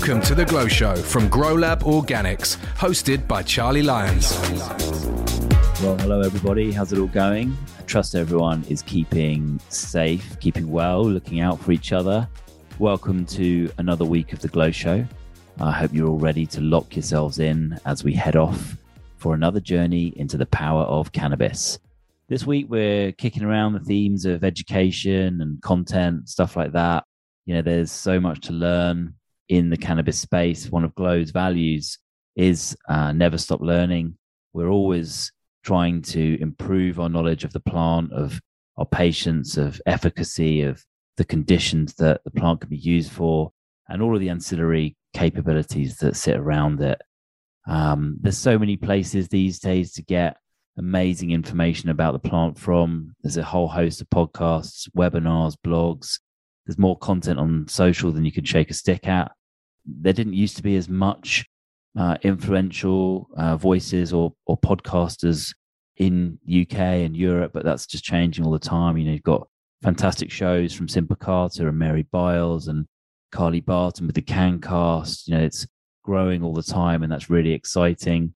Welcome to The Glow Show from GrowLab Organics, hosted by Charlie Lyons. Well, hello everybody. How's it all going? I trust everyone is keeping safe, keeping well, looking out for each other. Welcome to another week of The Glow Show. I hope you're all ready to lock yourselves in as we head off for another journey into the power of cannabis. This week, we're kicking around the themes of education and content, stuff like that. You know, there's so much to learn in the cannabis space. One of Glow's values is uh, never stop learning. We're always trying to improve our knowledge of the plant, of our patients, of efficacy, of the conditions that the plant can be used for, and all of the ancillary capabilities that sit around it. Um, there's so many places these days to get amazing information about the plant from. There's a whole host of podcasts, webinars, blogs. There's more content on social than you can shake a stick at. There didn't used to be as much uh, influential uh, voices or, or podcasters in UK and Europe, but that's just changing all the time. You know, you've got fantastic shows from Simpa Carter and Mary Biles and Carly Barton with the Cancast. You know, it's growing all the time, and that's really exciting.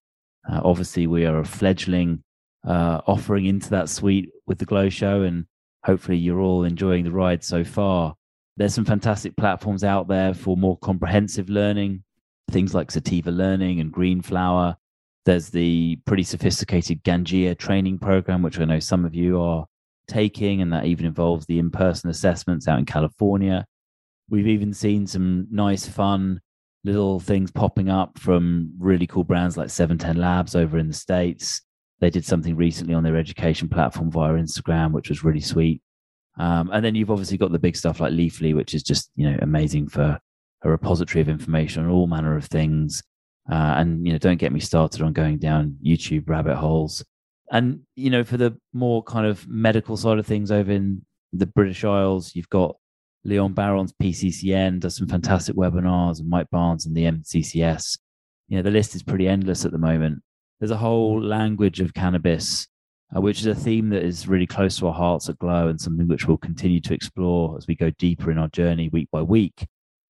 Uh, obviously, we are a fledgling uh, offering into that suite with the Glow Show, and hopefully, you're all enjoying the ride so far. There's some fantastic platforms out there for more comprehensive learning, things like Sativa Learning and Green Flower. There's the pretty sophisticated Ganjier training program, which I know some of you are taking, and that even involves the in person assessments out in California. We've even seen some nice, fun little things popping up from really cool brands like 710 Labs over in the States. They did something recently on their education platform via Instagram, which was really sweet. Um, and then you've obviously got the big stuff like Leafly, which is just you know amazing for a repository of information on all manner of things. Uh, and you know, don't get me started on going down YouTube rabbit holes. And you know, for the more kind of medical side of things over in the British Isles, you've got Leon Barron's PCCN does some fantastic webinars, and Mike Barnes and the MCCS. You know, the list is pretty endless at the moment. There's a whole language of cannabis, uh, which is a theme that is really close to our hearts at Glow and something which we'll continue to explore as we go deeper in our journey week by week.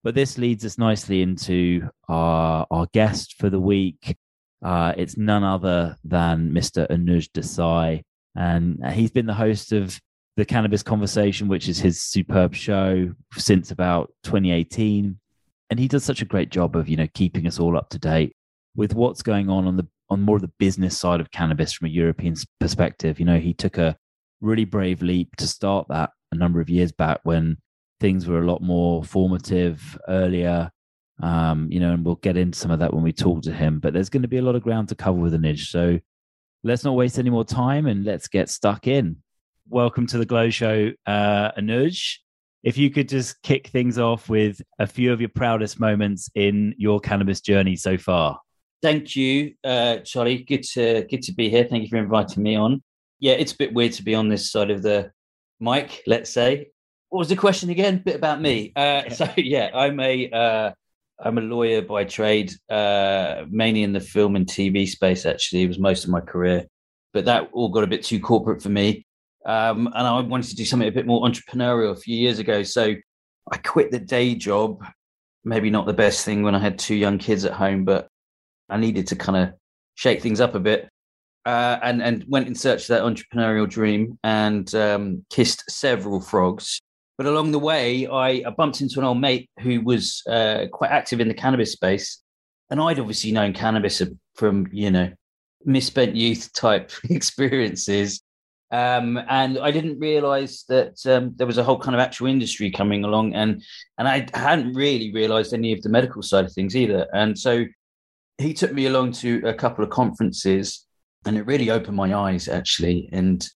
But this leads us nicely into our, our guest for the week. Uh, it's none other than Mr. Anuj Desai. And he's been the host of the Cannabis Conversation, which is his superb show since about 2018. And he does such a great job of, you know, keeping us all up to date with what's going on on the on more of the business side of cannabis from a European perspective. You know, he took a really brave leap to start that a number of years back when things were a lot more formative earlier. Um, you know, and we'll get into some of that when we talk to him. But there's going to be a lot of ground to cover with Anuj. So let's not waste any more time and let's get stuck in welcome to the Glow Show, uh, Anuj. If you could just kick things off with a few of your proudest moments in your cannabis journey so far. Thank you, uh, Charlie. Good to good to be here. Thank you for inviting me on. Yeah, it's a bit weird to be on this side of the mic. Let's say. What was the question again? A bit about me. Uh, so yeah, I'm a uh, I'm a lawyer by trade, uh, mainly in the film and TV space. Actually, it was most of my career, but that all got a bit too corporate for me. Um, and I wanted to do something a bit more entrepreneurial a few years ago. So I quit the day job. Maybe not the best thing when I had two young kids at home, but I needed to kind of shake things up a bit. Uh, and and went in search of that entrepreneurial dream and um, kissed several frogs. But along the way, I, I bumped into an old mate who was uh, quite active in the cannabis space, and I'd obviously known cannabis from you know misspent youth type experiences um, and I didn't realize that um, there was a whole kind of actual industry coming along, and and I hadn't really realized any of the medical side of things either. And so he took me along to a couple of conferences, and it really opened my eyes actually. And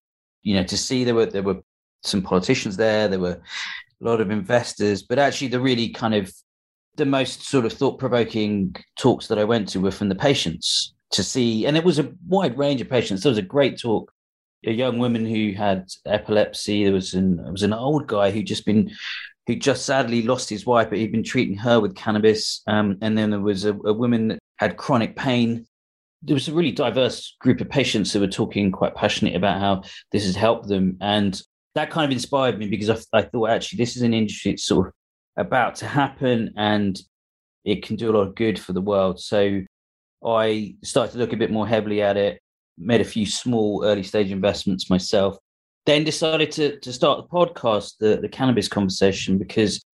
you know, to see there were there were some politicians there, there were a lot of investors, but actually the really kind of the most sort of thought provoking talks that I went to were from the patients to see, and it was a wide range of patients. There was a great talk a young woman who had epilepsy. There was an there was an old guy who just been who just sadly lost his wife, but he'd been treating her with cannabis. Um, and then there was a, a woman had chronic pain. There was a really diverse group of patients who were talking quite passionate about how this has helped them, and that kind of inspired me because I, I thought actually this is an industry that's sort of about to happen, and it can do a lot of good for the world. So I started to look a bit more heavily at it, made a few small early stage investments myself, then decided to to start the podcast, the the cannabis conversation, because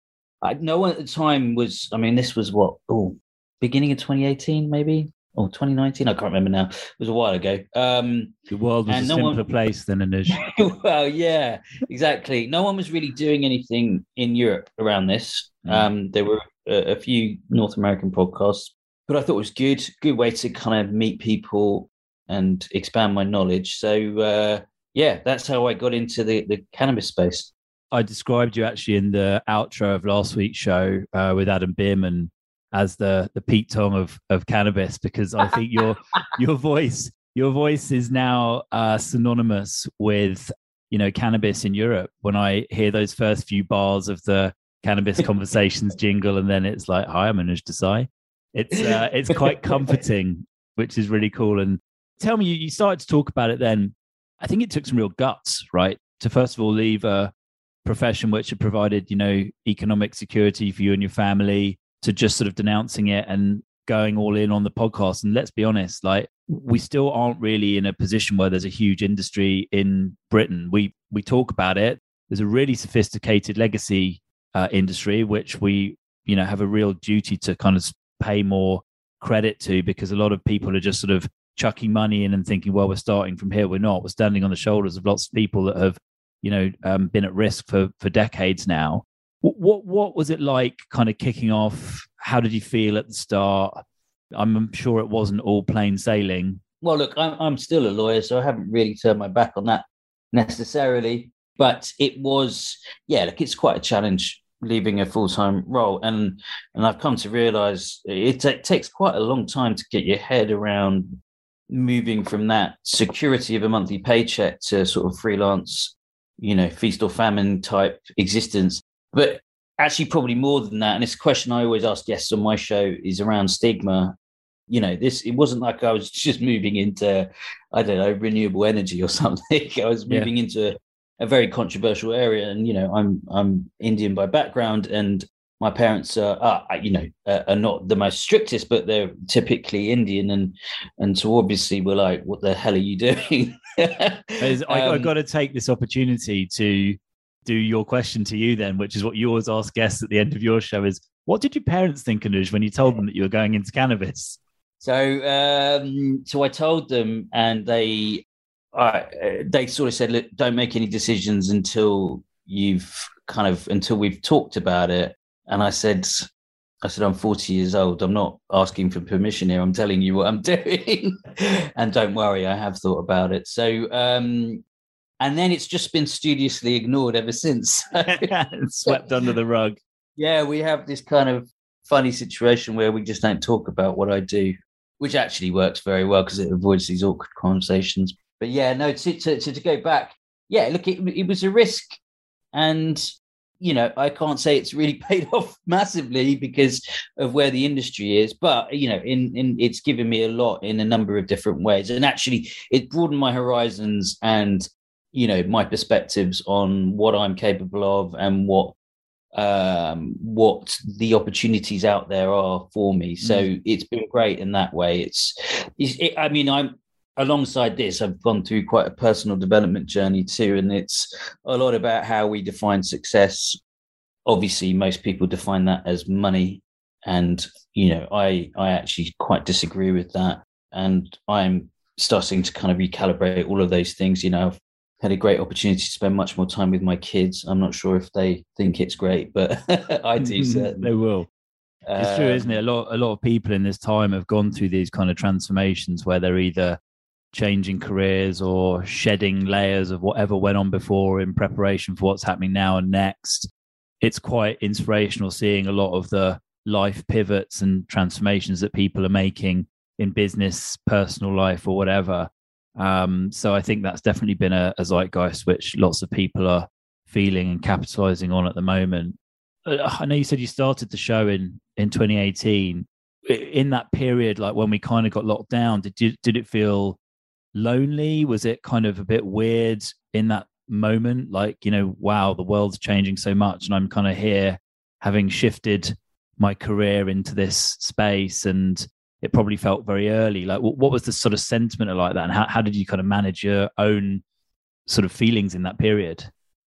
I, no one at the time was. I mean, this was what oh beginning of 2018 maybe? Or 2019 i can't remember now. It was a while ago. Um the world was a no simpler one... place than Anuj. well yeah exactly. No one was really doing anything in europe around this. Mm. um there were a, a, few north american podcasts but i thought it was good good way to kind of meet people and expand my knowledge. So uh yeah that's how i got into the the cannabis space. I described you actually in the outro of last week's show uh, with adam bierman as the the Pete Tong of of cannabis because I think your your voice your voice is now uh, synonymous with you know cannabis in Europe. When I hear those first few bars of the cannabis conversations jingle, and then it's like, "Hi, I'm Anuj Desai." It's uh, it's quite comforting, which is really cool. And tell me, you, you started to talk about it. Then I think it took some real guts, right, to first of all leave a profession which had provided you know economic security for you and your family to just sort of denouncing it and going all in on the podcast. And let's be honest, like we still aren't really in a position where there's a huge industry in Britain. We we talk about it. There's a really sophisticated legacy uh, industry which we you know have a real duty to kind of pay more credit to because a lot of people are just sort of chucking money in and thinking, well, we're starting from here. We're not. We're standing on the shoulders of lots of people that have you know um, been at risk for for decades now what what was it like kind of kicking off? How did you feel at the start? I'm sure it wasn't all plain sailing. Well, look, I'm I'm still a lawyer, so I haven't really turned my back on that necessarily. But it was, yeah, look, it's quite a challenge leaving a full time role, and and I've come to realise it, t- it takes quite a long time to get your head around moving from that security of a monthly paycheck to sort of freelance, you know, feast or famine type existence. But actually, probably more than that. And it's a question I always ask guests on my show is around stigma. You know, this it wasn't like I was just moving into, I don't know, renewable energy or something. I was moving yeah. into a very controversial area, and you know, I'm I'm Indian by background, and my parents are, are you know are not the most strictest but they're typically indian and and so obviously we're like what the hell are you doing um, I, have got to take this opportunity to do your question to you then, which is what you always ask guests at the end of your show is what did your parents think, Anuj, when you told them that you were going into cannabis? So, um, so I told them, and they, they sort of said, "Look, don't make any decisions until you've kind of until we've talked about it." And I said, "I said I'm 40 years old. I'm not asking for permission here. I'm telling you what I'm doing, and don't worry, I have thought about it." So, um, and then it's just been studiously ignored ever since. Swept under the rug. Yeah, we have this kind of funny situation where we just don't talk about what I do, which actually works very well because it avoids these awkward conversations. But yeah, no, to, to, to, to go back, yeah, look, it, it was a risk. And, you know, I can't say it's really paid off massively because of where the industry is, but, you know, in, in it's given me a lot in a number of different ways. And actually, it broadened my horizons and you know my perspectives on what I'm capable of and what um what the opportunities out there are for me. So mm. it's been great in that way. It's, it's it, i mean i'm alongside this i've gone through quite a personal development journey too and it's a lot about how we define success. Obviously most people define that as money and you know i i actually quite disagree with that. And i'm starting to kind of recalibrate all of those things. You know I've had a great opportunity to spend much more time with my kids. I'm not sure if they think it's great, but I do. Certainly. they will. It's um, true, isn't it? A lot, a lot of people in this time have gone through these kind of transformations where they're either changing careers or shedding layers of whatever went on before in preparation for what's happening now and next. It's quite inspirational seeing a lot of the life pivots and transformations that people are making in business, personal life, or whatever. Um, so I think that's definitely been a, a zeitgeist which lots of people are feeling and capitalizing on at the moment. Uh, I know you said you started the show in in 2018. In that period, like when we kind of got locked down, did you, did it feel lonely? Was it kind of a bit weird in that moment? Like you know, wow, the world's changing so much, and I'm kind of here having shifted my career into this space and it probably felt very early. Like what was the sort of sentiment like that? And how, how did you kind of manage your own sort of feelings in that period?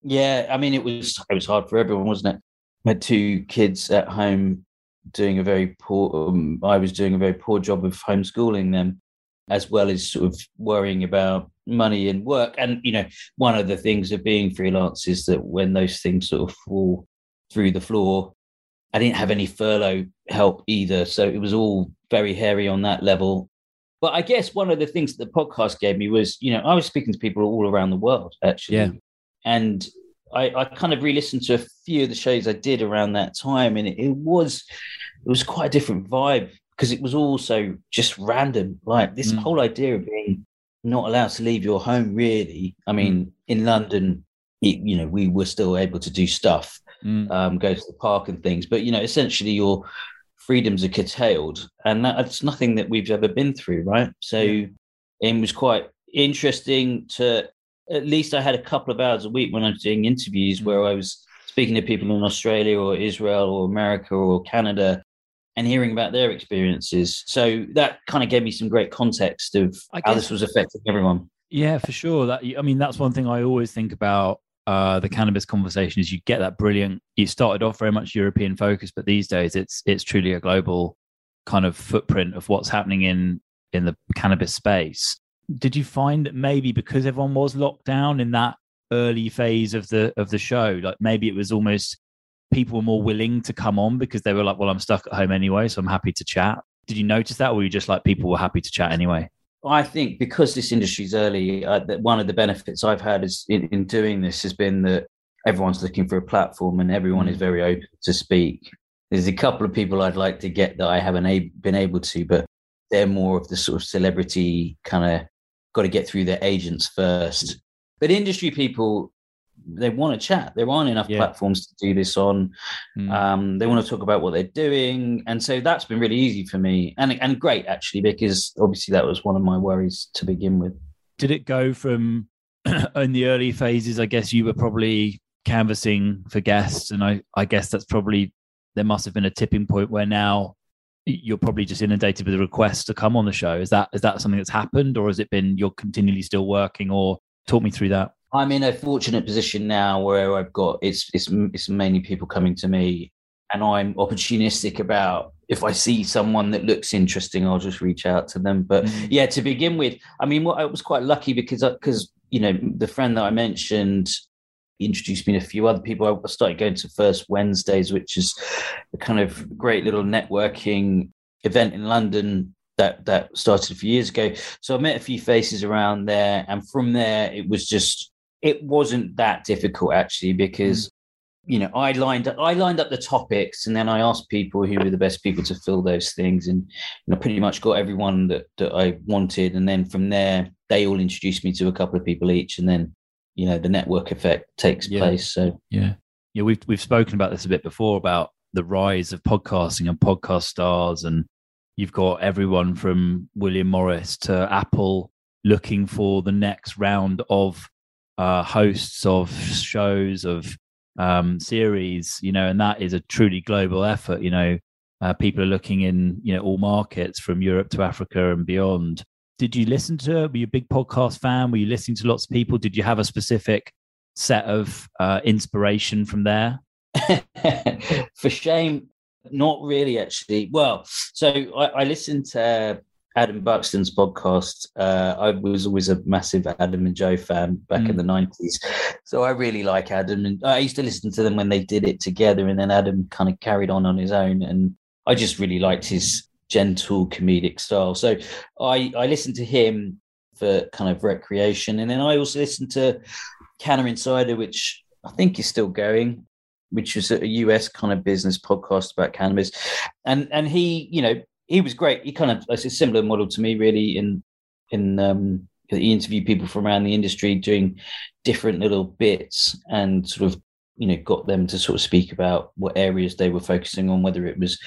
Yeah i mean it was it was hard for everyone wasn't it? I had two kids at home doing a very poor um, i was doing a very poor job of homeschooling them as well as sort of worrying about money and work. And you know one of the things of being freelance is that when those things sort of fall through the floor I didn't have any furlough help either. So it was all very hairy on that level. But I guess one of the things that the podcast gave me was, you know, I was speaking to people all around the world actually. Yeah. And I, I kind of re-listened to a few of the shows I did around that time, and it, it was it was quite a different vibe because it was also just random. Like this mm. whole idea of being not allowed to leave your home, really. I mean, mm. in London, it, you know, we were still able to do stuff, mm. um, go to the park and things. But you know, essentially, your freedoms are curtailed, and that's nothing that we've ever been through, right? So yeah. it was quite interesting to. At least I had a couple of hours a week when I was doing interviews mm. where I was speaking to people in Australia or Israel or America or Canada and hearing about their experiences. So that kind of gave me some great context of how this was affecting everyone. Yeah, for sure. That I mean, that's one thing I always think about uh, the cannabis conversation is you get that brilliant. You started off very much European focus, but these days it's it's truly a global kind of footprint of what's happening in in the cannabis space. Did you find that maybe because everyone was locked down in that early phase of the of the show, like maybe it was almost people were more willing to come on because they were like, "Well, I'm stuck at home anyway, so I'm happy to chat." Did you notice that, or were you just like people were happy to chat anyway? I think because this industry is early, uh, that one of the benefits I've had is in, in, doing this has been that everyone's looking for a platform and everyone mm. is very open to speak. There's a couple of people I'd like to get that I haven't a- been able to, but they're more of the sort of celebrity kind of got to get through their agents first. But industry people, they want to chat. There aren't enough yeah. platforms to do this on. Mm. Um, they want to talk about what they're doing, and so that's been really easy for me, and and great actually because obviously that was one of my worries to begin with. Did it go from in the early phases? I guess you were probably canvassing for guests, and I I guess that's probably there must have been a tipping point where now you're probably just inundated with requests to come on the show. Is that is that something that's happened, or has it been you're continually still working? Or talk me through that. I'm in a fortunate position now where I've got it's it's it's mainly people coming to me, and I'm opportunistic about if I see someone that looks interesting, I'll just reach out to them. But mm-hmm. yeah, to begin with, I mean, I was quite lucky because because you know the friend that I mentioned introduced me to a few other people. I started going to First Wednesdays, which is a kind of great little networking event in London that that started a few years ago. So I met a few faces around there, and from there it was just it wasn't that difficult actually because mm. you know I lined up I lined up the topics and then I asked people who were the best people to fill those things and you know pretty much got everyone that that I wanted and then from there they all introduced me to a couple of people each and then you know the network effect takes yeah. place so yeah yeah we've we've spoken about this a bit before about the rise of podcasting and podcast stars and you've got everyone from William Morris to Apple looking for the next round of uh, hosts of shows of um, series, you know, and that is a truly global effort. You know, uh, people are looking in you know all markets from Europe to Africa and beyond. Did you listen to? It? Were you a big podcast fan? Were you listening to lots of people? Did you have a specific set of uh, inspiration from there? For shame, not really. Actually, well, so I, I listened to Adam Buxton's podcast. Uh, I was always a massive Adam and Joe fan back mm. in the nineties, so I really like Adam. And I used to listen to them when they did it together, and then Adam kind of carried on on his own. And I just really liked his gentle comedic style. So I I listened to him for kind of recreation, and then I also listened to Canna Insider, which I think is still going which is a US kind of business podcast about cannabis. And and he, you know, he was great. He kind of it's a similar model to me, really. In in um, he interviewed people from around the industry doing different little bits and sort of you know got them to sort of speak about what areas they were focusing on, whether it was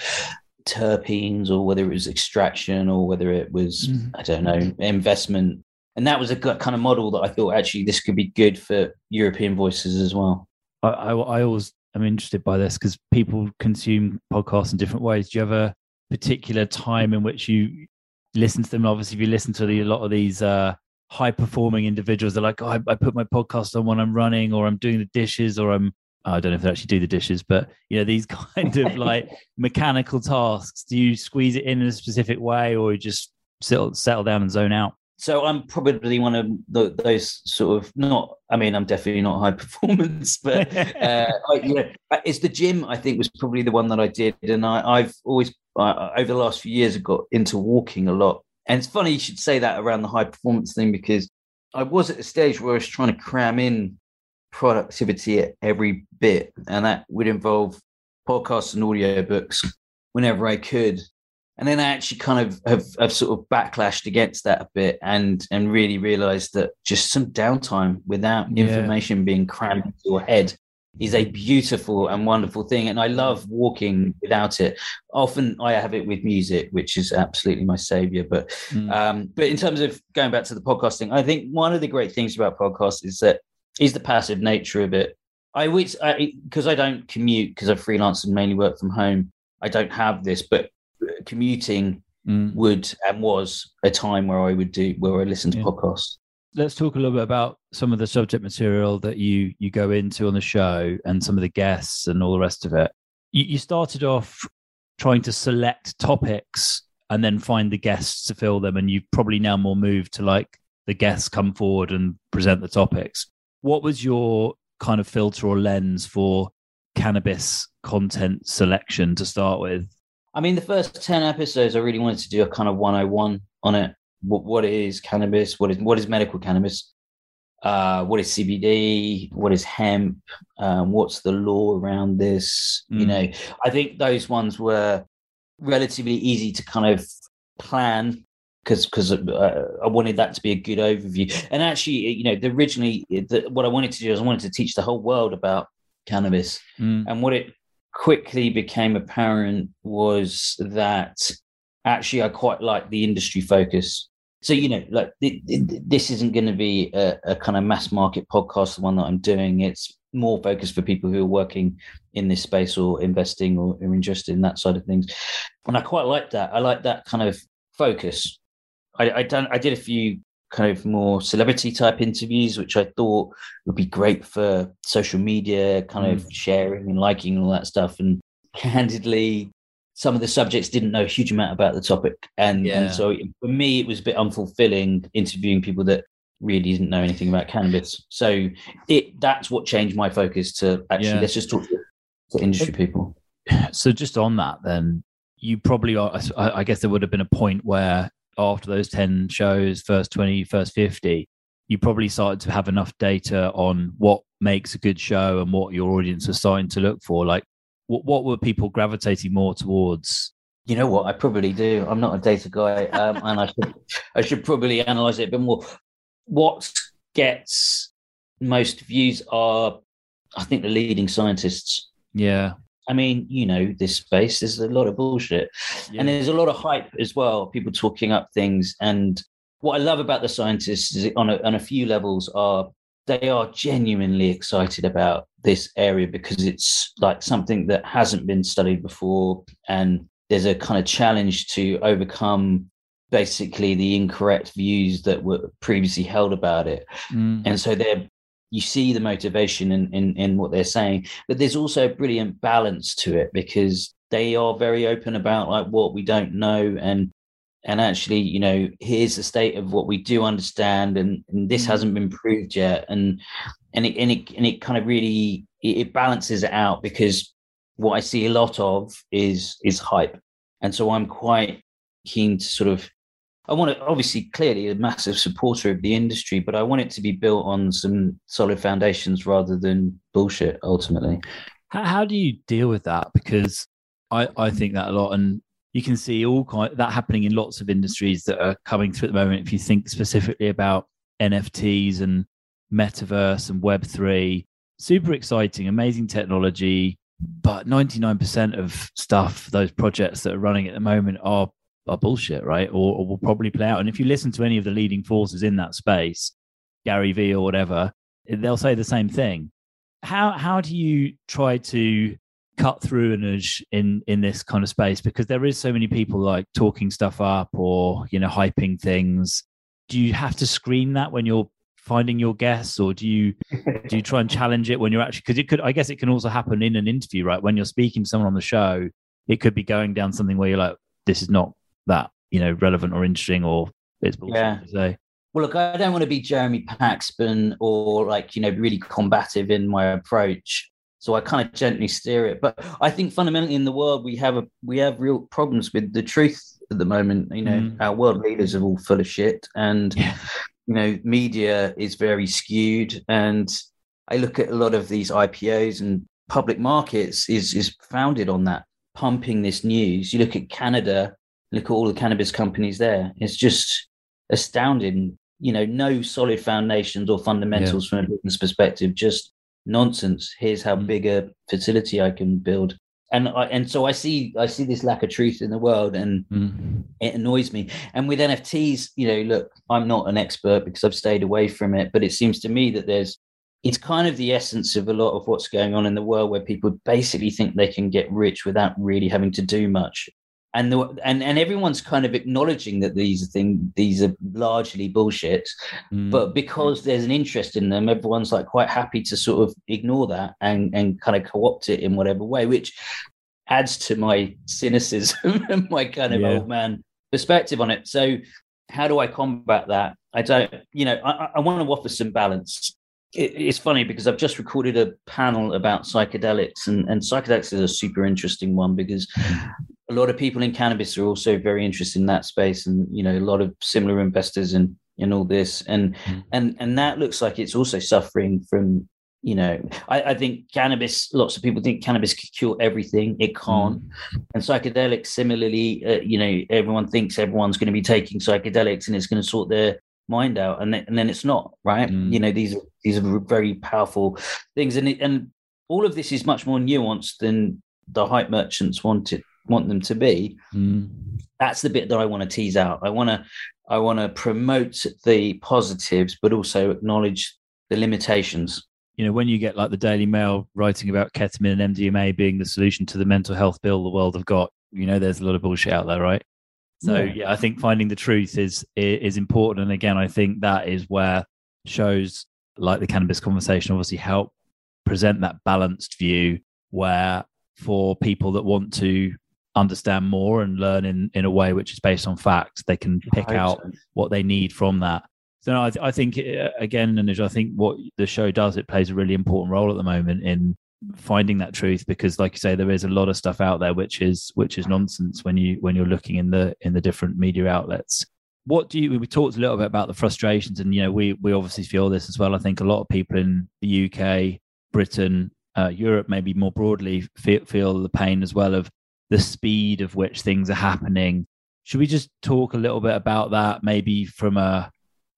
terpenes or whether it was extraction or whether it was mm. I don't know investment. And that was a kind of model that I thought actually this could be good for European voices as well. I, I, I always I'm interested by this because people consume podcasts in different ways. Do you a particular time in which you listen to them? Obviously, if you listen to the, a lot of these uh, high performing individuals, they're like, oh, I, I, put my podcast on when I'm running or I'm doing the dishes or I'm, I don't know if they actually do the dishes, but you know, these kind of like mechanical tasks. Do you squeeze it in, in a specific way or you just settle, settle down and zone out? So I'm probably one of the, those sort of not. I mean, I'm definitely not high performance, but uh, I, you know, it's the gym. I think was probably the one that I did, and I, have always over the last few years I got into walking a lot. And it's funny you should say that around the high performance thing because I was at a stage where I was trying to cram in productivity at every bit, and that would involve podcasts and audiobooks whenever I could and then I actually kind of have, have sort of backlashed against that a bit and and really realized that just some downtime without yeah. information being crammed into your head is a beautiful and wonderful thing. And i love walking without it. Often i have it with music which is absolutely my savior. But mm. um but in terms of going back to the podcasting i think one of the great things about podcasts is that is the passive nature of it. I wish because I, I don't commute because i freelance and mainly work from home. I don't have this but commuting mm. would and was a time where I would do where I listened to yeah. podcasts. Let's talk a little bit about some of the subject material that you you go into on the show and some of the guests and all the rest of it. You, you started off trying to select topics and then find the guests to fill them, and you've probably now more moved to like the guests come forward and present the topics. What was your kind of filter or lens for cannabis content selection to start with? I mean, the first 10 episodes, I really wanted to do a kind of 101 on it. What, what is cannabis? What is, what is medical cannabis? Uh, what is CBD? What is hemp? Um, what's the law around this? Mm. You know, I think those ones were relatively easy to kind of plan because because uh, I wanted that to be a good overview. And actually, you know, the, originally the, what I wanted to do is I wanted to teach the whole world about cannabis mm. and what it quickly became apparent was that actually I quite like the industry focus. So you know, like this isn't going to be a, a, kind of mass market podcast. The one that I'm doing, it's more focused for people who are working in this space or investing or are interested in that side of things. And I quite like that. I like that kind of focus. I, I done. I did a few kind of more celebrity type interviews, which I thought would be great for social media, kind mm. of sharing and liking and all that stuff. And candidly, some of the subjects didn't know a huge amount about the topic. And, yeah. and so for me, it was a bit unfulfilling interviewing people that really didn't know anything about cannabis. So it that's what changed my focus to actually yeah. let's just talk to, to industry people. So just on that, then you probably are. I guess there would have been a point where after those 10 shows, first 20, first 50, you probably started to have enough data on what makes a good show and what your audience is starting to look for. Like, what, what were people gravitating more towards? You know what? I probably do. I'm not a data guy, um, and I should, I should probably analyze it a bit more. What gets most views are, I think, the leading scientists. Yeah. I mean, you know, this space, there's a lot of bullshit. Yeah. And there's a lot of hype as well, people talking up things. And what I love about the scientists is on a, on a few levels are they are genuinely excited about this area because it's like something that hasn't been studied before. And there's a kind of challenge to overcome basically the incorrect views that were previously held about it. Mm. And so they're you see the motivation in, in, in what they're saying, but there's also a brilliant balance to it because they are very open about like what we don't know and and actually you know here's the state of what we do understand and, and this mm-hmm. hasn't been proved yet and and it and it, and it kind of really it balances it out because what i see a lot of is is hype and so i'm quite keen to sort of I want to obviously clearly a massive supporter of the industry, but I want it to be built on some solid foundations rather than bullshit. Ultimately, how, how do you deal with that? Because I I think that a lot, and you can see all kind that happening in lots of industries that are coming through at the moment. If you think specifically about NFTs and metaverse and Web three, super exciting, amazing technology. But 99% of stuff, those projects that are running at the moment are are bullshit, right? Or, or will probably play out. And if you listen to any of the leading forces in that space, Gary Vee or whatever, they'll say the same thing. how how do you try to cut through an in in this kind of space because there is so many people like talking stuff up or you know hyping things do you have to screen that when you're finding your guests or do you do you try and challenge it when you're actually because it could i guess it can also happen in an interview right when you're speaking to someone on the show it could be going down something where you're like this is not that you know relevant or interesting or it's bullshit yeah. to say well, look, I don't want to be Jeremy Paxman or like, you know, really combative in my approach. So I kind of gently steer it. But I think fundamentally in the world we have a we have real problems with the truth at the moment. You know, mm. our world leaders are all full of shit and yeah. you know, media is very skewed. And I look at a lot of these IPOs and public markets is is founded on that, pumping this news. You look at Canada, look at all the cannabis companies there. It's just astounding you know, no solid foundations or fundamentals yeah. from a business perspective, just nonsense. Here's how mm. big a facility I can build. And I, and so I see I see this lack of truth in the world, and mm. it annoys me. And with NFTs, you know, look, I'm not an expert because I've stayed away from it, but it seems to me that there's it's kind of the essence of a lot of what's going on in the world, where people basically think they can get rich without really having to do much and the, and and everyone's kind of acknowledging that these things these are largely bullshit mm. but because there's an interest in them everyone's like quite happy to sort of ignore that and and kind of co-opt it in whatever way which adds to my cynicism and my kind of yeah. old man perspective on it so how do i combat that i don't you know i, I want to offer some balance it's funny because I've just recorded a panel about psychedelics, and, and psychedelics is a super interesting one because mm a lot of people in cannabis are also very interested in that space, and you know, a lot of similar investors in in all this, and mm. and and that looks like it's also suffering from you know I, I, think cannabis lots of people think cannabis can cure everything it can't mm. and psychedelics similarly uh, you know everyone thinks everyone's going to be taking psychedelics and it's going to sort their mind out and then, and then it's not right mm. you know these are these are very powerful things and it, and all of this is much more nuanced than the hype merchants want it want them to be. Mm. That's the bit that I want to tease out. I want to I want to promote the positives, but also acknowledge the limitations. You know, when you get like the Daily Mail writing about ketamine and MDMA being the solution to the mental health bill the world have got, you know, there's a lot of bullshit out there, right? So yeah, yeah I think finding the truth is is important. And again, I think that is where shows like the cannabis conversation obviously help present that balanced view where for people that want to understand more and learn in, in a way which is based on facts, they can pick out so. what they need from that. So no, I, th- I think uh, again, and I think what the show does, it plays a really important role at the moment in finding that truth because like you say there is a lot of stuff out there which is which is nonsense when you when you're looking in the in the different media outlets what do you we talked a little bit about the frustrations and you know we we obviously feel this as well i think a lot of people in the uk britain uh, europe maybe more broadly feel, feel the pain as well of the speed of which things are happening. Should we just talk a little bit about that? Maybe from a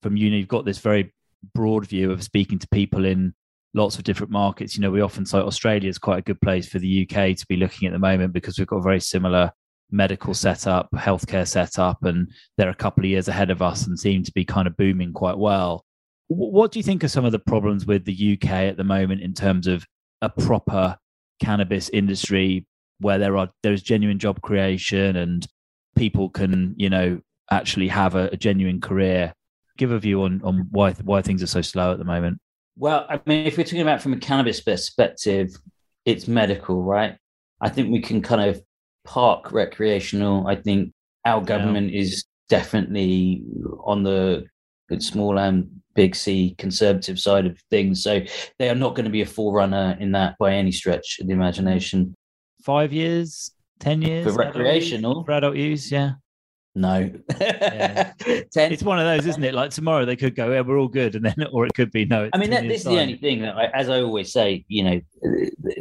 from you know you've got this very broad view of speaking to people in lots of different markets. You know, we often say Australia is quite a good place for the UK to be looking at the moment because we've got a very similar medical setup, healthcare setup, and they're a couple of years ahead of us and seem to be kind of booming quite well. What do you think are some of the problems with the UK at the moment in terms of a proper cannabis industry, where there are there's genuine job creation and people can you know actually have a, a genuine career. Give a view on on why why things are so slow at the moment. Well i mean if we're talking about from a cannabis perspective it's medical right? I think we can kind of park recreational. I think our government yeah. is definitely on the small and big c conservative side of things. So they are not going to be a forerunner in that by any stretch of the imagination five years, ten years for recreational for adult use. Yeah. No. yeah. ten. It's one of those, isn't it? Like tomorrow they could go, yeah, we're all good, and then, or it could be no. I mean, that, this is the only thing that, I, as I always say, you know,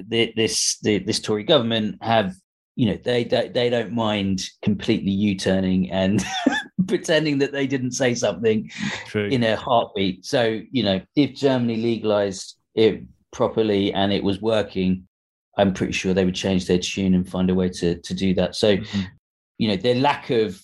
the, this the, this Tory government have, you know, they they, they don't mind completely U-turning and pretending that they didn't say something True. in a heartbeat. So, you know, if Germany legalized it properly and it was working, I'm pretty sure they would change their tune and find a way to to do that. So, mm-hmm. you know, their lack of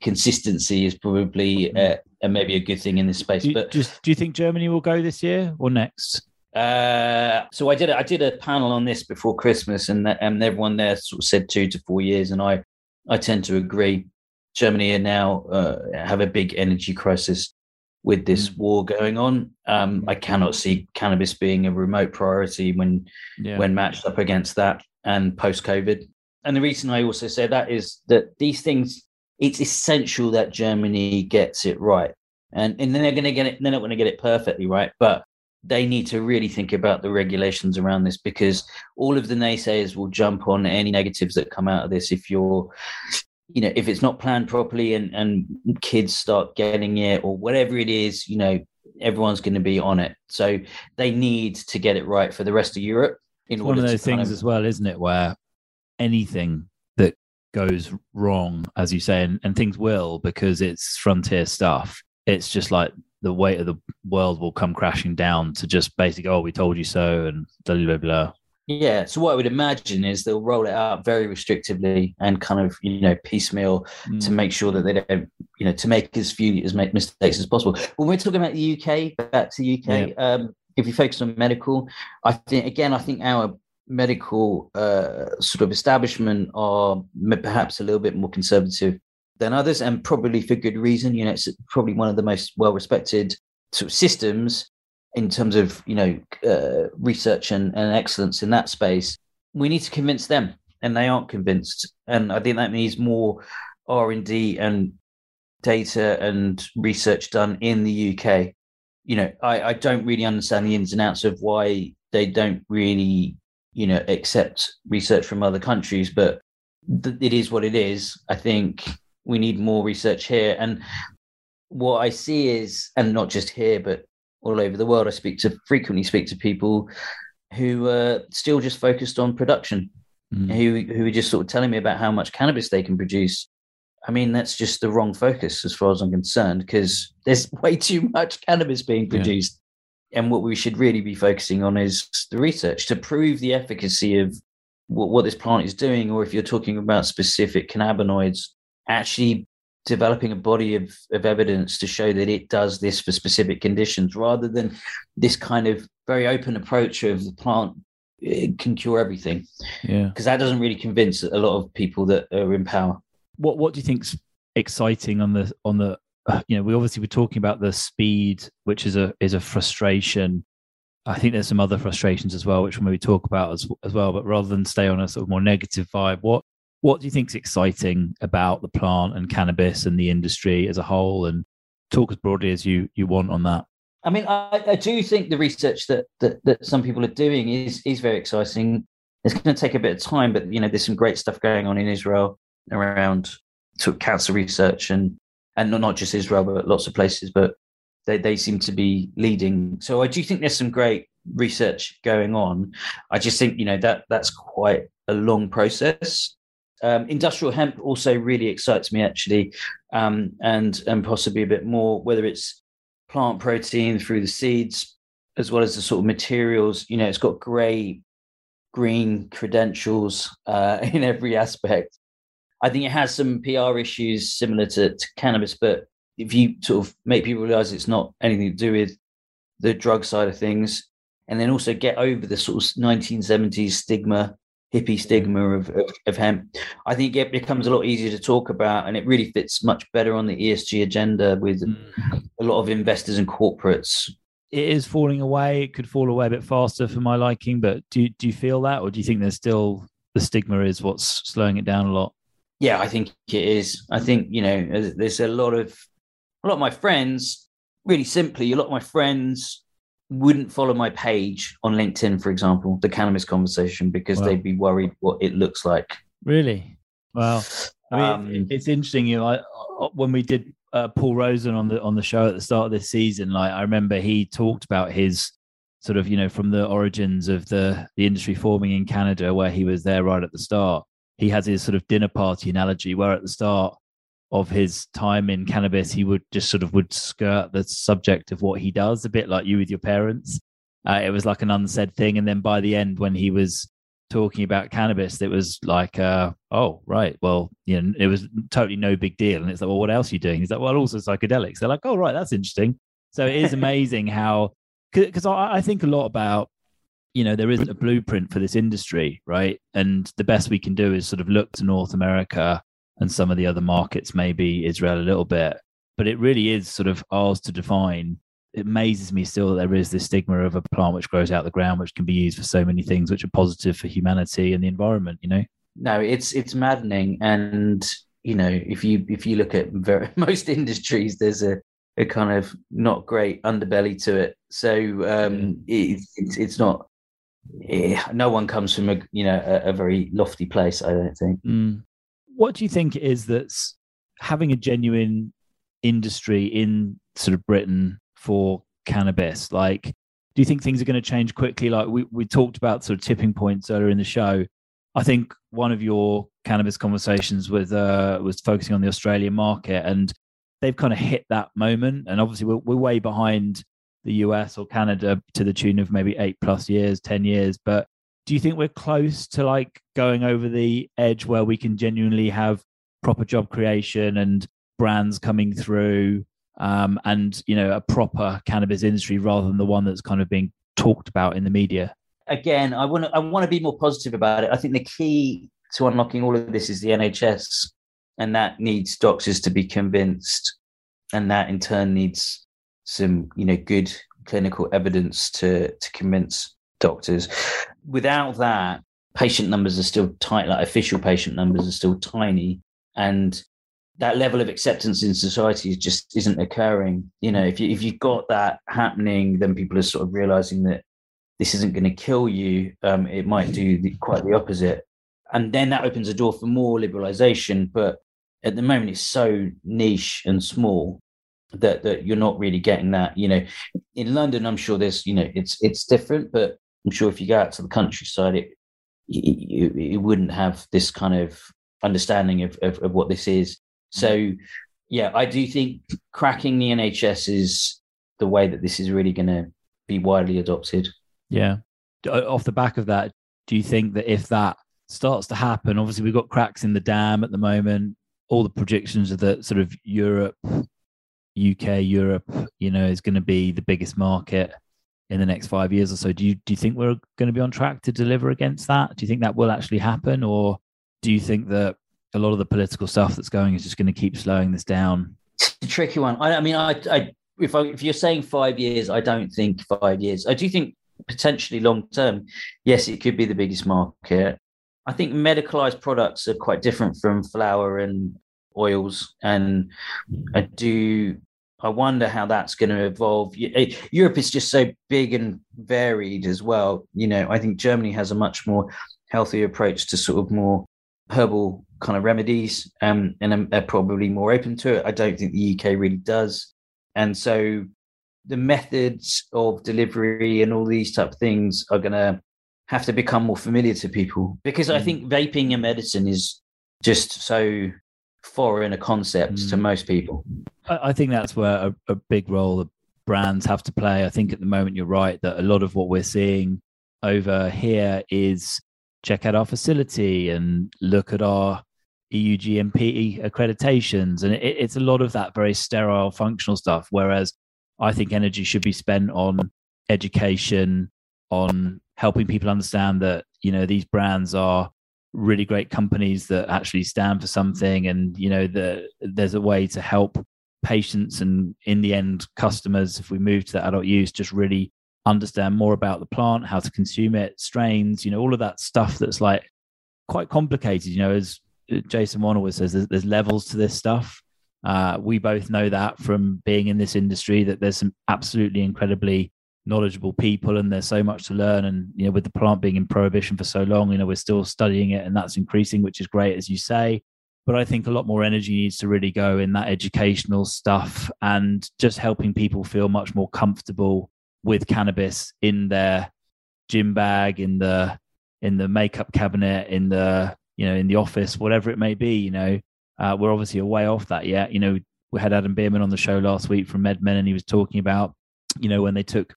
consistency is probably mm-hmm. uh, maybe a good thing in this space. Do, but just do you think Germany will go this year or next? Uh, so I did a, I did a panel on this before Christmas, and and everyone there sort of said two to four years, and I I tend to agree. Germany are now uh, have a big energy crisis with this mm. war going on. Um, I cannot see cannabis being a remote priority when yeah. when matched up against that and post COVID. And the reason I also say that is that these things, it's essential that Germany gets it right. And and then they're going to get it. They're not going to get it perfectly right, but they need to really think about the regulations around this because all of the naysayers will jump on any negatives that come out of this if you're you know if it's not planned properly and and kids start getting it or whatever it is you know everyone's going to be on it. So they need to get it right for the rest of europe in one of those things of... as well isn't it where anything that goes wrong as you say and, and things will because it's frontier stuff. It's just like the weight of the world will come crashing down to just basically oh we told you so and blah blah blah yeah. So what I would imagine is they'll roll it out very restrictively and kind of you know piecemeal mm. to make sure that they don't you know to make as few as make mistakes as possible. When we're talking about the UK, back to the UK, yeah. um, if you focus on medical, I think again, I think our medical uh, sort of establishment are perhaps a little bit more conservative than others, and probably for good reason. You know, it's probably one of the most well respected sort of systems in terms of you know uh, research and, and excellence in that space we need to convince them and they aren't convinced. And i think that needs more r&d and data and research done in the uk you know I, I don't really understand the ins and outs of why they don't really you know accept research from other countries but th- it is what it is. I think we need more research here. And what i see is and not just here but all over the world. I speak to frequently speak to people who are still just focused on production, mm. who who are just sort of telling me about how much cannabis they can produce. I mean, that's just the wrong focus as far as I'm concerned, because there's way too much cannabis being produced. Yeah. And what we should really be focusing on is the research to prove the efficacy of what, what this plant is doing, or if you're talking about specific cannabinoids, actually developing a body of, of evidence to show that it does this for specific conditions rather than this kind of very open approach of the plant it can cure everything. Yeah. Because that doesn't really convince a lot of people that are in power. What what do you think's exciting on the on the you know we obviously were talking about the speed which is a is a frustration. I think there's some other frustrations as well, which we'll maybe talk about as, as well. But rather than stay on a sort of more negative vibe, what what do you think is exciting about the plant and cannabis and the industry as a whole? And talk as broadly as you you want on that. I mean, I, I do think the research that, that that some people are doing is is very exciting. It's going to take a bit of time, but you know, there's some great stuff going on in Israel around cancer research and and not just Israel, but lots of places. But they they seem to be leading. So I do think there's some great research going on. I just think you know that that's quite a long process um, industrial hemp also really excites me actually, um, and and possibly a bit more whether it's plant protein through the seeds as well as the sort of materials. You know, it's got grey, green credentials uh, in every aspect. I think it has some PR issues similar to, to cannabis, but if you sort of make people realize it's not anything to do with the drug side of things, and then also get over the sort of 1970s stigma hippie stigma of, of, of, hemp, I think it becomes a lot easier to talk about and it really fits much better on the ESG agenda with mm. a lot of investors and corporates. It is falling away. It could fall away a bit faster for my liking, but do, do you feel that or do you think there's still the stigma is what's slowing it down a lot? Yeah, I think it is. I think, you know, there's a lot of a lot of my friends, really simply, a lot of my friends wouldn't follow my page on LinkedIn, for example, the cannabis conversation, because they'd be worried what it looks like. Really? Well, I mean, um, it's interesting. You know, I, uh, when we did uh, Paul Rosen on the on the show at the start of this season, like I remember he talked about his sort of you know from the origins of the the industry forming in Canada, where he was there right at the start. He has his sort of dinner party analogy, where at the start of his time in cannabis, he would just sort of would skirt the subject of what he does, a bit like you with your parents. Uh, it was like an unsaid thing, and then by the end, when he was talking about cannabis, it was like, uh, oh right, well, you know, it was totally no big deal. And it's like, well, what else are you doing? He's like, well, also psychedelics. They're like, oh right, that's interesting. So it is amazing how because I, I think a lot about you know there isn't a blueprint for this industry right and the best we can do is sort of look to north america and some of the other markets maybe israel a little bit. But it really is sort of ours to define. It amazes me still that there is this stigma of a plant which grows out the ground which can be used for so many things which are positive for humanity and the environment you know? No it's it's maddening. And you know if you if you look at very, most industries there's a a kind of not great underbelly to it. So um it, it's it's not it, no one comes from a you know a, a very lofty place i don't think. Mm. What do you think it is that's having a genuine industry in sort of britain for cannabis like do you think things are going to change quickly like we, we talked about sort of tipping points earlier in the show I think one of your cannabis conversations with uh, was focusing on the Australian market, and they've kind of hit that moment. And obviously, we're, we're way behind the US or Canada to the tune of maybe eight plus years, ten years. But do you think we're close to like going over the edge where we can genuinely have proper job creation and brands coming through, um, and you know a proper cannabis industry rather than the one that's kind of being talked about in the media? again, I want to I want to be more positive about it. I think the key to unlocking all of this is the NHS, and that needs doctors to be convinced, and that in turn needs some you know good clinical evidence to to convince doctors. Without that, patient numbers are still tight. Like official patient numbers are still tiny, and that level of acceptance in society is just isn't occurring. You know, if you if you've got that happening, then people are sort of realizing that this isn't going to kill you. Um, it might do the, quite the opposite. And then that opens a door for more liberalization. But at the moment, it's so niche and small that that you're not really getting that. You know, in London, I'm sure there's you know it's it's different, but I'm sure if you go out to the countryside, it you, you wouldn't have this kind of understanding of, of, of what this is. Mm-hmm. So, yeah, I do think cracking the NHS is the way that this is really going to be widely adopted. Yeah. Off the back of that, do you think that if that starts to happen, obviously we've got cracks in the dam at the moment, all the projections of the sort of Europe, UK, Europe, you know, is going to be the biggest market in the next five years or so. Do you do you think we're going to be on track to deliver against that? Do you think that will actually happen, or do you think that a lot of the political stuff that's going is just going to keep slowing this down? It's a tricky one. I, I mean, I, I if I, if you're saying five years, I don't think five years. I do think potentially long term, yes, it could be the biggest market. I think medicalized products are quite different from flour and oils, and I do. I wonder how that's going to evolve. Eh, Europe is just so big and varied as well. You know, I think Germany has a much more healthy approach to sort of more herbal kind of remedies, um, and they're probably more open to it. I don't think the UK really does, and so the methods of delivery and all these type of things are going to have to become more familiar to people because mm. I think vaping and medicine is just so foreign a concept mm. to most people. I think that's where a, a big role the brands have to play. I think at the moment you're right that a lot of what we're seeing over here is check out our facility and look at our EU GMP accreditations. And it, it's a lot of that very sterile functional stuff. Whereas I think energy should be spent on education, on helping people understand that, you know, these brands are really great companies that actually stand for something and, you know, the, there's a way to help patients and in the end customers if we move to that adult use just really understand more about the plant how to consume it strains you know all of that stuff that's like quite complicated you know as jason one always says there's, there's levels to this stuff. Uh, we both know that from being in this industry that there's some absolutely incredibly knowledgeable people and there's so much to learn. And you know with the plant being in prohibition for so long you know we're still studying it and that's increasing which is great as you say. But i think a lot more energy needs to really go in that educational stuff and just helping people feel much more comfortable with cannabis in their gym bag in the in the makeup cabinet in the you know in the office whatever it may be you know. Uh, we're obviously a way off that yet. You know, we had Adam Bierman on the show last week from MedMen, and he was talking about, you know, when they took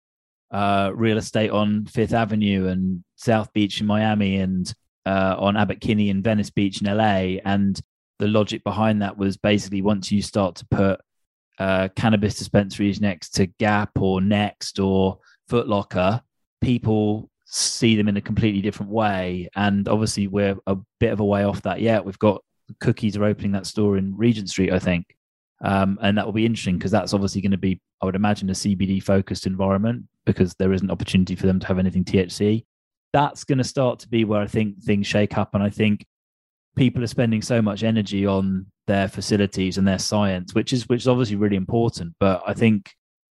uh, real estate on Fifth Avenue and South Beach in Miami and uh, on Abbot Kinney and Venice Beach in LA. And the logic behind that was basically once you start to put uh, cannabis dispensaries next to Gap or Next or Footlocker, people see them in a completely different way. And obviously, we're a bit of a way off that yet. We've got cookies are opening that store in Regent Street, I think. Um, and that will be interesting because that's obviously going to be, I would imagine, a CBD focused environment because there is an opportunity for them to have anything THC. That's going to start to be where I think things shake up. And I think people are spending so much energy on their facilities and their science, which is which is obviously really important. But I think,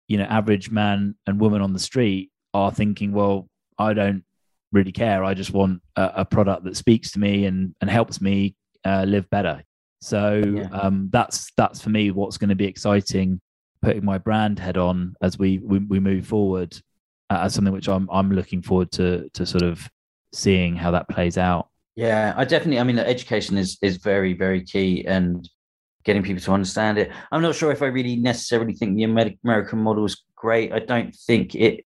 you know, average man and woman on the street are thinking, well, I don't really care. I just want a, a product that speaks to me and and helps me uh, live better. So yeah. um, that's that's for me what's going to be exciting. Putting my brand head on as we we, we move forward uh, as something which I'm I'm looking forward to to sort of seeing how that plays out. Yeah, I definitely. I mean, education is is very very key, and getting people to understand it. I'm not sure if I really necessarily think the American model is great. I don't think it.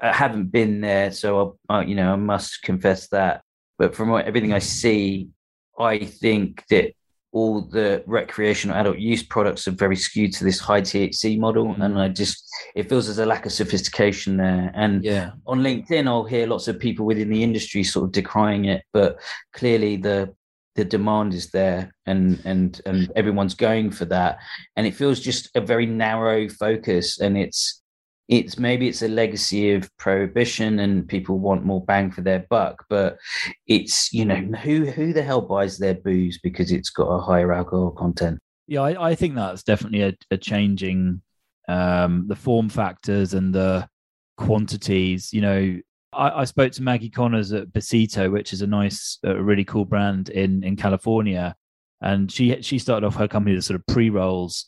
I haven't been there, so I, you know I must confess that. But from everything I see, I think that all the recreational adult use products are very skewed to this high THC model, mm. and I just it feels there's a lack of sophistication there. And yeah, on LinkedIn, I'll hear lots of people within the industry sort of decrying it, but clearly the the demand is there, and and and everyone's going for that, and it feels just a very narrow focus, and it's it's maybe it's a legacy of prohibition and people want more bang for their buck but it's you know who who the hell buys their booze because it's got a higher alcohol content? Yeah i, I think that's definitely a, a changing um the form factors and the quantities you know. I, I, spoke to maggie connors at besito which is a nice a really cool brand in in california and she she started off her company as sort of pre-rolls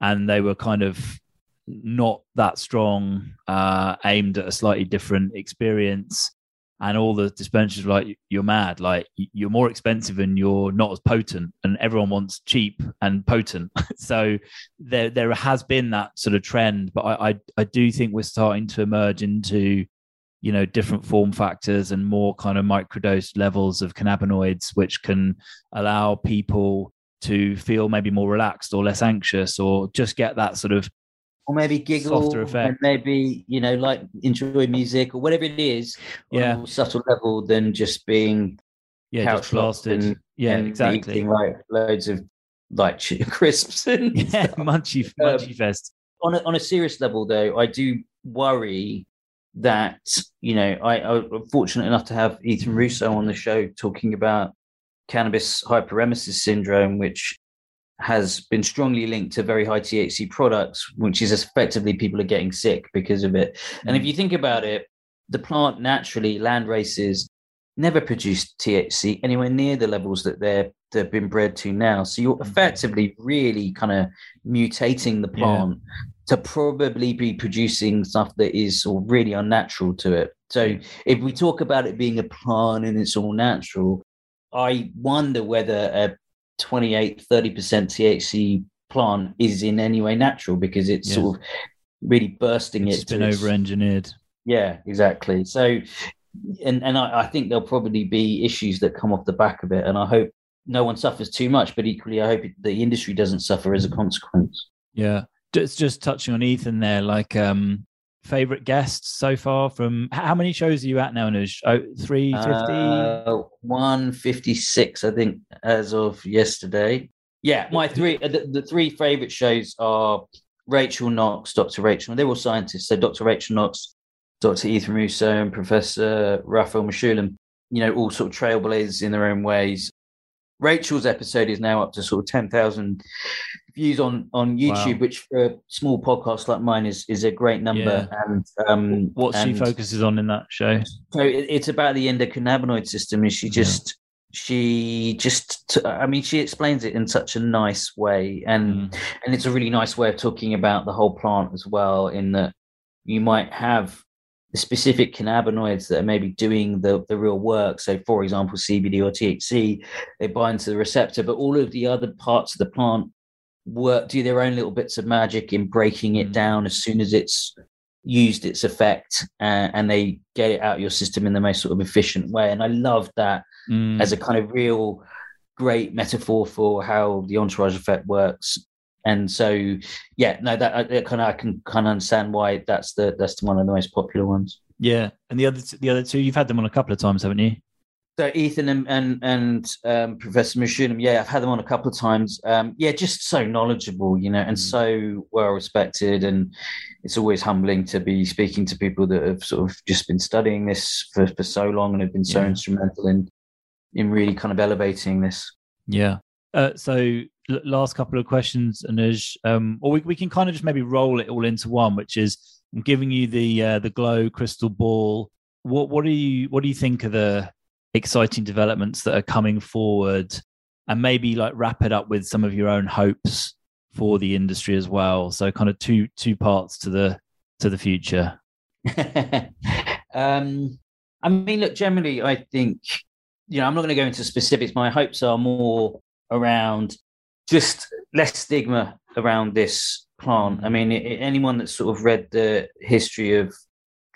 and they were kind of not that strong, uh, aimed at a slightly different experience. And all the dispensers were like, you're mad. Like, you're more expensive and you're not as potent. And everyone wants cheap and potent. so there, there has been that sort of trend. But I, I, I do think we're starting to emerge into, you know, different form factors and more kind of microdose levels of cannabinoids, which can allow people to feel maybe more relaxed or less anxious or just get that sort of or maybe giggle and maybe you know like enjoy music or whatever it is yeah. subtle level than just being yeah couch blasted. and, yeah and exactly. eating, like loads of like crisps and yeah munchy munchy um, fest. on a, on a serious level though i do worry that you know I, i'm fortunate enough to have ethan russo on the show talking about cannabis hyperemesis syndrome which has been strongly linked to very high THC products, which is effectively people are getting sick because of it. And if mm. you think about it, the plant naturally, land races, never produced THC anywhere near the levels that they're they've been bred to now. So you're mm. effectively really kind of mutating the plant yeah. to probably be producing stuff that is really unnatural to it. So if we talk about it being a plant and it's all natural, I wonder whether a 28 30% THC plant is in any way natural because it's yeah. sort of really bursting it's it. been over engineered. Yeah, exactly. So, and and I, I, think there'll probably be issues that come off the back of it, and I hope no one suffers too much. But equally, I hope the industry doesn't suffer as a consequence. Yeah, just just touching on Ethan there, like um, favorite guests so far from how many shows are you at now Nuj? Oh, 350 uh, 156 i think as of yesterday. Yeah my three uh, the, the three favorite shows are rachel knox dr rachel they're all scientists so dr rachel knox dr ethan russo and professor raphael mechoulam you know all sort of trailblazers in their own ways Rachel's episode is now up to sort of 10,000 views on on YouTube, wow. which for a small podcast like mine is is a great number. Yeah. And um, what she focuses on in that show? So it, it's about the endocannabinoid system. Is she just yeah. she just I mean she explains it in such a nice way, and mm. and it's a really nice way of talking about the whole plant as well. In that you might have the specific cannabinoids that are maybe doing the, the real work. So, for example, CBD or THC, they bind to the receptor, but all of the other parts of the plant work, do their own little bits of magic in breaking it mm. down as soon as it's used its effect uh, and they get it out of your system in the most sort of efficient way. And I love that mm. as a kind of real great metaphor for how the entourage effect works. And so yeah, no, that, that kind of I can kind of understand why that's the that's one of the most popular ones. Yeah, and the other the other two, you've had them on a couple of times, haven't you? So Ethan and and, and um, Professor Mechoulam, yeah, I've had them on a couple of times. Um, yeah, just so knowledgeable, you know, and mm. so well respected, and it's always humbling to be speaking to people that have sort of just been studying this for, for so long and have been so yeah. instrumental in in really kind of elevating this. Yeah. Uh, so last couple of questions, Anuj, um, or we, we can kind of just maybe roll it all into one, which is I'm giving you the uh, the glow crystal ball. What what do you what do you think of the exciting developments that are coming forward? And maybe like wrap it up with some of your own hopes for the industry as well. So kind of two two parts to the to the future. Um i mean look generally i think you know i'm not going to go into specifics. My hopes are more around just less stigma around this plant i mean anyone that's sort of read the history of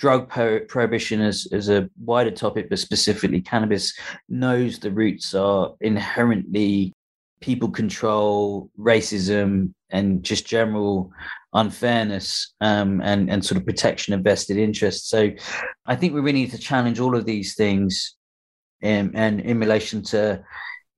drug prohibition as, as a wider topic, but specifically cannabis, knows the roots are inherently people control, racism, and just general unfairness um, and, and sort of protection of vested interests. So I think we really need to challenge all of these things in, and in relation to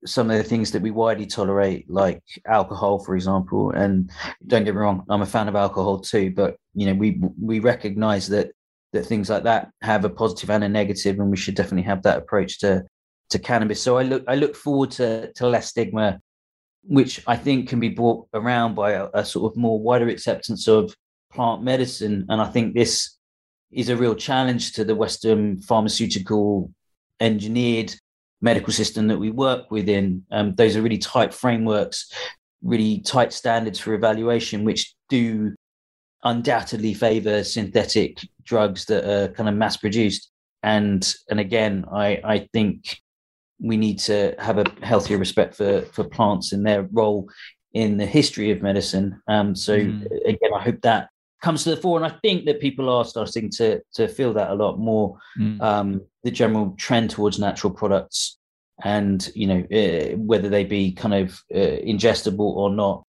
some of the things that we widely tolerate, like alcohol, for example. And don't get me wrong, I'm a fan of alcohol too, but you know, we we recognize that that things like that have a positive and a negative, and we should definitely have that approach to to cannabis. So I look I look forward to to less stigma, which I think can be brought around by a, a sort of more wider acceptance of plant medicine, and I think this is a real challenge to the Western pharmaceutical engineered medical system that we work within. Um, those are really tight frameworks, really tight standards for evaluation, which do undoubtedly favor synthetic drugs that are kind of mass produced. And and again, I I think we need to have a healthier respect for for plants and their role in the history of medicine. Um, so mm. again, I hope that comes to the fore, and I think that people are starting to to feel that a lot more. Mm. Um, the general trend towards natural products, and you know uh, whether they be kind of uh, ingestible or not.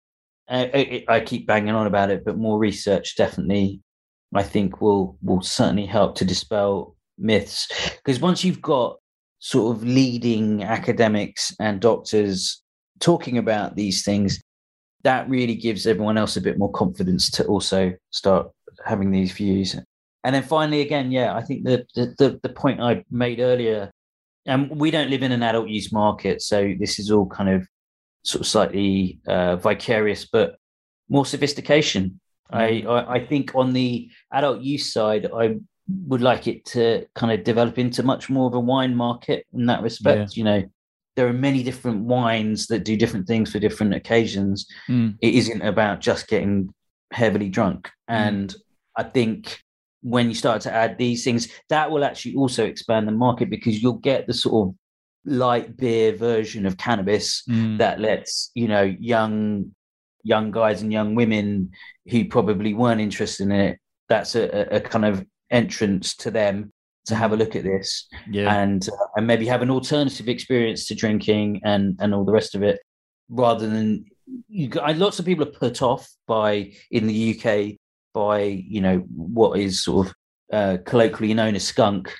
I, I, keep banging on about it, but more research definitely, I think, will will certainly help to dispel myths. Because once you've got sort of leading academics and doctors talking about these things, that really gives everyone else a bit more confidence to also start having these views. And then finally, again, yeah, I think the the, the point I made earlier, and um, we don't live in an adult use market, so this is all kind of sort of slightly uh, vicarious, but more sophistication. Mm. I, I think on the adult use side, I would like it to kind of develop into much more of a wine market in that respect. Yeah. You know, there are many different wines that do different things for different occasions. Mm. It isn't about just getting heavily drunk. Mm. And I think when you start to add these things, that will actually also expand the market because you'll get the sort of light beer version of cannabis mm. that lets you know young young guys and young women who probably weren't interested in it that's a, a kind of entrance to them to have a look at this yeah. and uh, and maybe have an alternative experience to drinking and and all the rest of it rather than you lots of people are put off by in the UK by you know what is sort of uh, colloquially known as skunk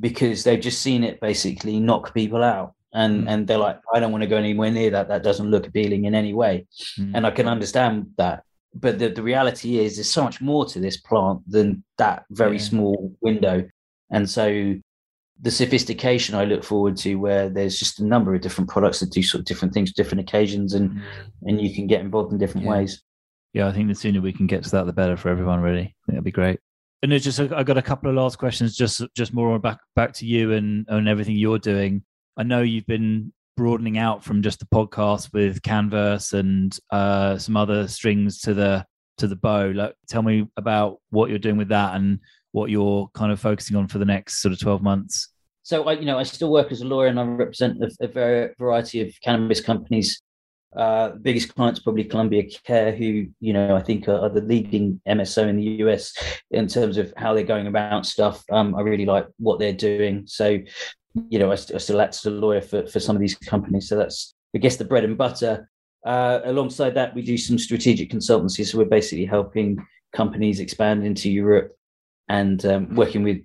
because they've just seen it basically knock people out and mm. and they're like i don't want to go anywhere near that that doesn't look appealing in any way mm. and i can understand that but the, the reality is there's so much more to this plant than that very yeah. small window and so the sophistication i look forward to where there's just a number of different products that do sort of different things different occasions and mm. and you can get involved in different yeah. ways yeah i think the sooner we can get to that the better for everyone really that'd be great and it's just I got a couple of last questions, just just more back back to you and and everything you're doing. I know you've been broadening out from just the podcast with Canverse and uh, some other strings to the to the bow. Like, tell me about what you're doing with that and what you're kind of focusing on for the next sort of twelve months. So I, you know, I still work as a lawyer and I represent a, a variety of cannabis companies uh, biggest clients probably Columbia Care, who you know I think are, are, the leading MSO in the US in terms of how they're going about stuff. Um, I really like what they're doing. So, you know, I, I still act as a lawyer for for some of these companies. So that's I guess the bread and butter. uh, alongside that, we do some strategic consultancy. So we're basically helping companies expand into Europe and um, working with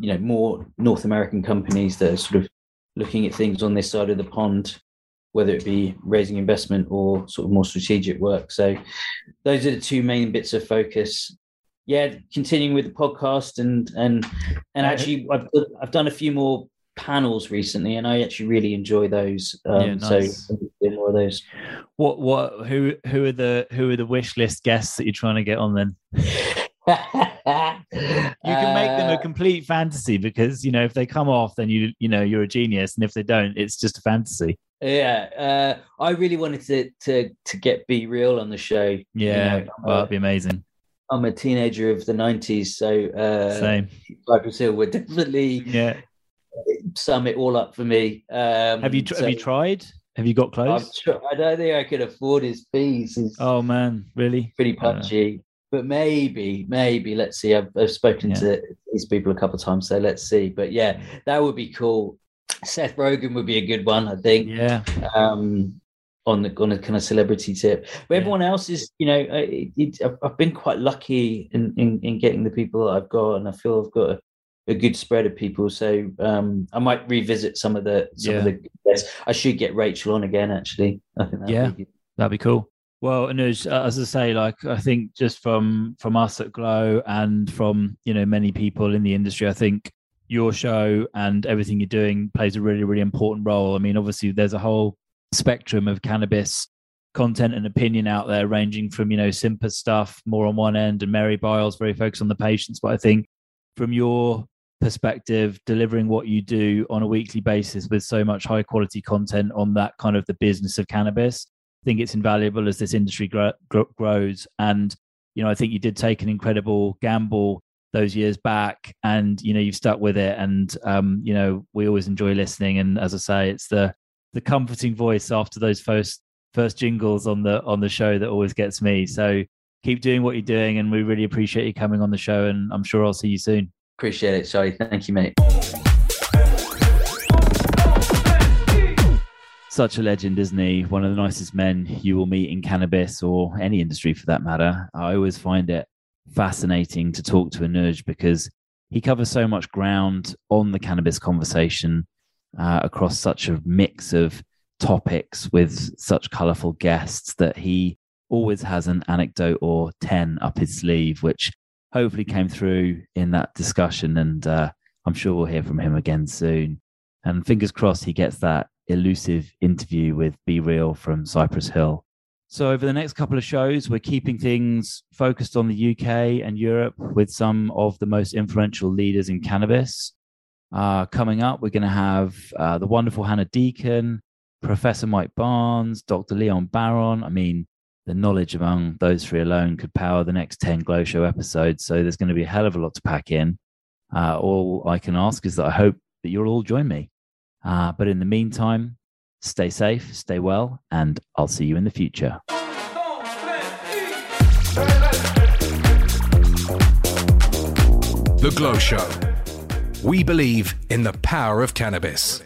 you know more North American companies that are sort of looking at things on this side of the pond, whether it be raising investment or sort of more strategic work. So those are the two main bits of focus. Yeah, continuing with the podcast and and and actually I've I've done a few more panels recently, and I actually really enjoy those. Um, yeah, nice. So more of those. What what who who are the who are the wish list guests that you're trying to get on then? you can make them a uh, complete fantasy because you know if they come off, then you you know you're a genius, and if they don't, it's just a fantasy. Yeah, uh, I really wanted to to to get B-Real on the show. Yeah, you know, well, that'd be amazing. I'm a teenager of the '90s, so uh, same. Cypress Hill would definitely yeah sum it all up for me. Um, have you tr- so, have you tried? Have you got close? Tr- I don't think I could afford his fees. He's oh man, really? Pretty punchy. But maybe, maybe let's see. I've, I've spoken yeah. to these people a couple of times, so let's see. But yeah, that would be cool. Seth Rogen would be a good one, I think. Yeah. Um, on the on a kind of celebrity tip. But yeah. everyone else is, you know, it, it, I've been quite lucky in, in, in getting the people that I've got, and I feel I've got a, a good spread of people. So um, I might revisit some of the some yeah. of the guests. I should get Rachel on again. Actually, I think that'd yeah, be that'd be cool. Well, Anuj, uh, as I say, like I think just from from us at Glow and from you know many people in the industry, I think your show and everything you're doing plays a really really important role. I mean, obviously, there's a whole spectrum of cannabis content and opinion out there, ranging from you know simple stuff more on one end, and Mary Biles very focused on the patients. But I think from your perspective, delivering what you do on a weekly basis with so much high quality content on that kind of the business of cannabis. Think it's invaluable as this industry grows. And, you know, I think you did take an incredible gamble those years back and, you know, you've stuck with it. And, um, you know, we always enjoy listening. And as I say, it's the, the comforting voice after those first, first jingles on the, on the show that always gets me. So keep doing what you're doing. And we really appreciate you coming on the show. And I'm sure I'll see you soon. Appreciate it. Sorry. Thank you, mate. Such a legend, isn't he? One of the nicest men you will meet in cannabis or any industry for that matter. I always find it fascinating to talk to Anuj because he covers so much ground on the cannabis conversation uh, across such a mix of topics with such colorful guests that he always has an anecdote or 10 up his sleeve, which hopefully came through in that discussion. And uh, I'm sure we'll hear from him again soon. And fingers crossed he gets that elusive interview with B-Real from Cypress Hill. So, over the next couple of shows, we're keeping things focused on the UK and Europe with some of the most influential leaders in cannabis. Uh, coming up, we're going to have uh, the wonderful Hannah Deacon, Professor Mike Barnes, Dr. Leon Barron. I mean, the knowledge among those three alone could power the next 10 Glow Show episodes. So there's going to be a hell of a lot to pack in. Uh, all I can ask is that I hope that you'll all join me. Uh, but in the meantime, stay safe, stay well, and I'll see you in the future. The Glow Show. We believe in the power of cannabis.